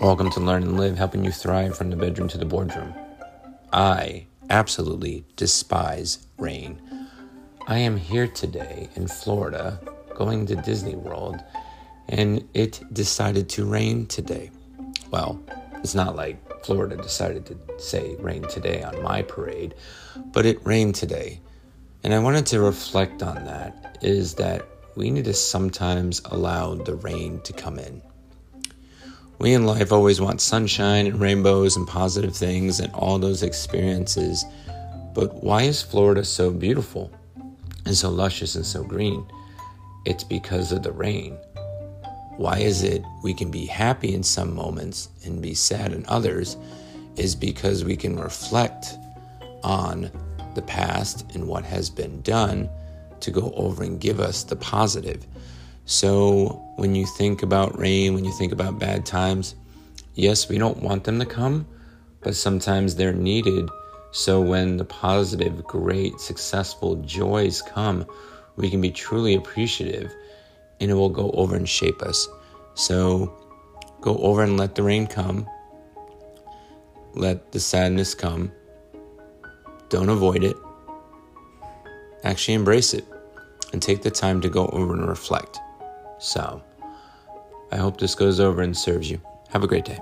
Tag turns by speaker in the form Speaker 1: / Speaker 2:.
Speaker 1: Welcome to Learn and Live, helping you thrive from the bedroom to the boardroom. I absolutely despise rain. I am here today in Florida going to Disney World, and it decided to rain today. Well, it's not like Florida decided to say rain today on my parade, but it rained today. And I wanted to reflect on that is that we need to sometimes allow the rain to come in. We in life always want sunshine and rainbows and positive things and all those experiences. But why is Florida so beautiful and so luscious and so green? It's because of the rain. Why is it we can be happy in some moments and be sad in others? Is because we can reflect on the past and what has been done to go over and give us the positive. So when you think about rain, when you think about bad times, yes, we don't want them to come, but sometimes they're needed. So when the positive, great, successful joys come, we can be truly appreciative and it will go over and shape us. So go over and let the rain come. Let the sadness come. Don't avoid it. Actually embrace it and take the time to go over and reflect. So, I hope this goes over and serves you. Have a great day.